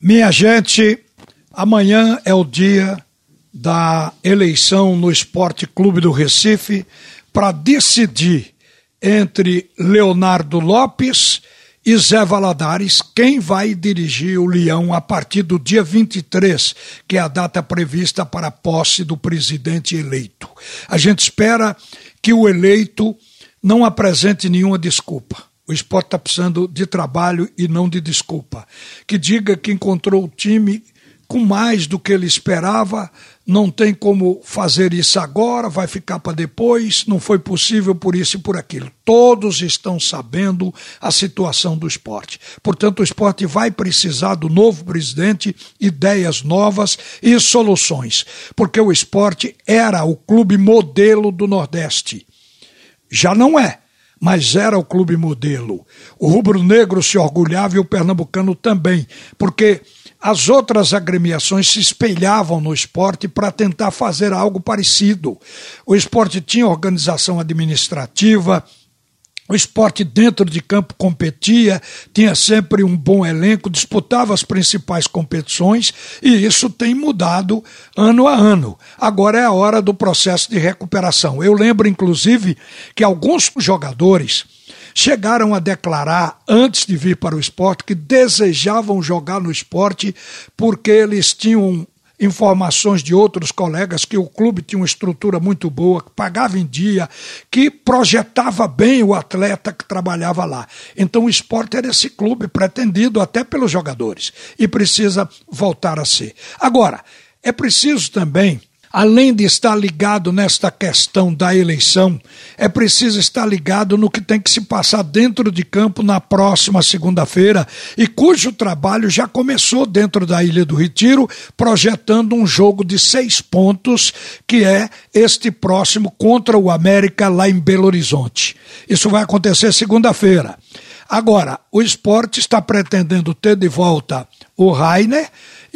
Minha gente, amanhã é o dia da eleição no Esporte Clube do Recife para decidir entre Leonardo Lopes e Zé Valadares quem vai dirigir o Leão a partir do dia 23, que é a data prevista para a posse do presidente eleito. A gente espera que o eleito não apresente nenhuma desculpa o esporte está precisando de trabalho e não de desculpa. Que diga que encontrou o time com mais do que ele esperava, não tem como fazer isso agora, vai ficar para depois, não foi possível por isso e por aquilo. Todos estão sabendo a situação do esporte. Portanto, o esporte vai precisar do novo presidente, ideias novas e soluções, porque o esporte era o clube modelo do Nordeste. Já não é mas era o clube modelo. O rubro-negro se orgulhava e o pernambucano também, porque as outras agremiações se espelhavam no esporte para tentar fazer algo parecido. O esporte tinha organização administrativa, o esporte dentro de campo competia, tinha sempre um bom elenco, disputava as principais competições e isso tem mudado ano a ano. Agora é a hora do processo de recuperação. Eu lembro, inclusive, que alguns jogadores chegaram a declarar, antes de vir para o esporte, que desejavam jogar no esporte porque eles tinham informações de outros colegas que o clube tinha uma estrutura muito boa, que pagava em dia, que projetava bem o atleta que trabalhava lá. Então o esporte era esse clube pretendido até pelos jogadores e precisa voltar a ser. Agora, é preciso também além de estar ligado nesta questão da eleição, é preciso estar ligado no que tem que se passar dentro de campo na próxima segunda-feira e cujo trabalho já começou dentro da Ilha do Retiro, projetando um jogo de seis pontos, que é este próximo contra o América lá em Belo Horizonte. Isso vai acontecer segunda-feira. Agora, o esporte está pretendendo ter de volta o Rainer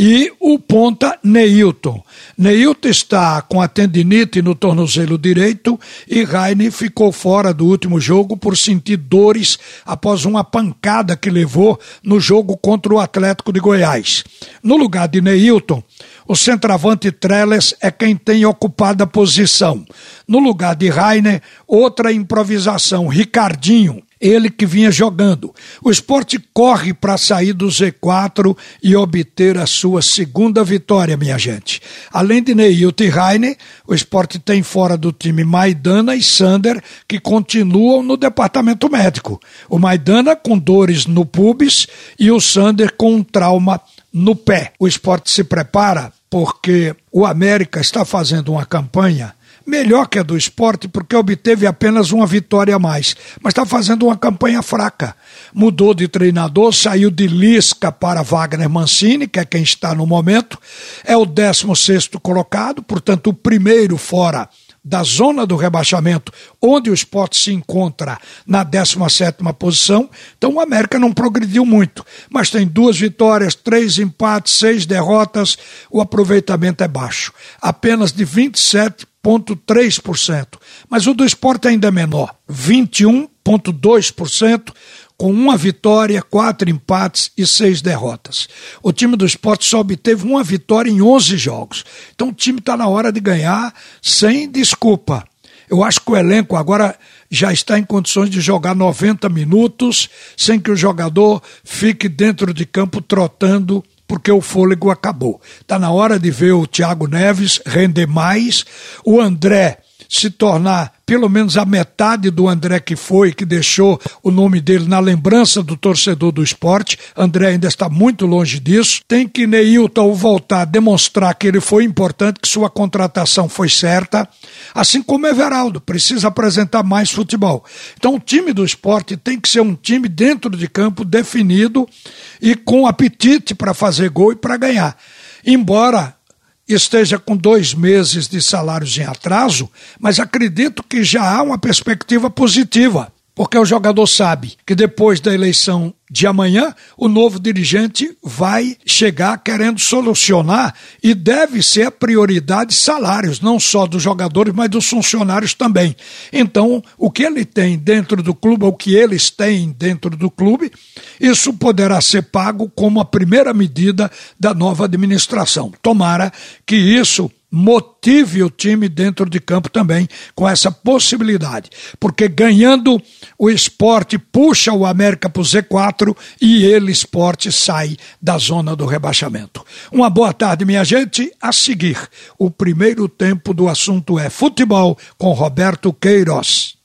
e o ponta Neilton. Neilton está com a tendinite no tornozelo direito e Raine ficou fora do último jogo por sentir dores após uma pancada que levou no jogo contra o Atlético de Goiás. No lugar de Neilton, o centroavante Trellis é quem tem ocupado a posição. No lugar de Rainer, outra improvisação, Ricardinho ele que vinha jogando. O esporte corre para sair do Z4 e obter a sua segunda vitória, minha gente. Além de Neilton e Raine, o esporte tem fora do time Maidana e Sander, que continuam no departamento médico. O Maidana com dores no pubis e o Sander com um trauma no pé. O esporte se prepara porque o América está fazendo uma campanha melhor que a do esporte, porque obteve apenas uma vitória a mais. Mas está fazendo uma campanha fraca. Mudou de treinador, saiu de Lisca para Wagner Mancini, que é quem está no momento. É o 16 colocado, portanto, o primeiro fora da zona do rebaixamento, onde o esporte se encontra na 17 posição. Então o América não progrediu muito, mas tem duas vitórias, três empates, seis derrotas. O aproveitamento é baixo, apenas de 27 21,3%. Mas o do esporte ainda é menor, 21,2%, com uma vitória, quatro empates e seis derrotas. O time do esporte só obteve uma vitória em 11 jogos. Então o time está na hora de ganhar sem desculpa. Eu acho que o elenco agora já está em condições de jogar 90 minutos sem que o jogador fique dentro de campo trotando porque o fôlego acabou. Está na hora de ver o Thiago Neves render mais, o André se tornar pelo menos a metade do André que foi, que deixou o nome dele na lembrança do torcedor do esporte. André ainda está muito longe disso. Tem que Neilton voltar a demonstrar que ele foi importante, que sua contratação foi certa. Assim como Everaldo, precisa apresentar mais futebol. Então o time do esporte tem que ser um time dentro de campo definido e com apetite para fazer gol e para ganhar. Embora esteja com dois meses de salários em atraso, mas acredito que já há uma perspectiva positiva porque o jogador sabe que depois da eleição de amanhã, o novo dirigente vai chegar querendo solucionar e deve ser a prioridade salários, não só dos jogadores, mas dos funcionários também. Então, o que ele tem dentro do clube, o que eles têm dentro do clube, isso poderá ser pago como a primeira medida da nova administração. Tomara que isso motive o time dentro de campo também com essa possibilidade, porque ganhando o esporte puxa o América para o Z4 e ele, esporte, sai da zona do rebaixamento. Uma boa tarde, minha gente. A seguir, o primeiro tempo do assunto é futebol com Roberto Queiroz.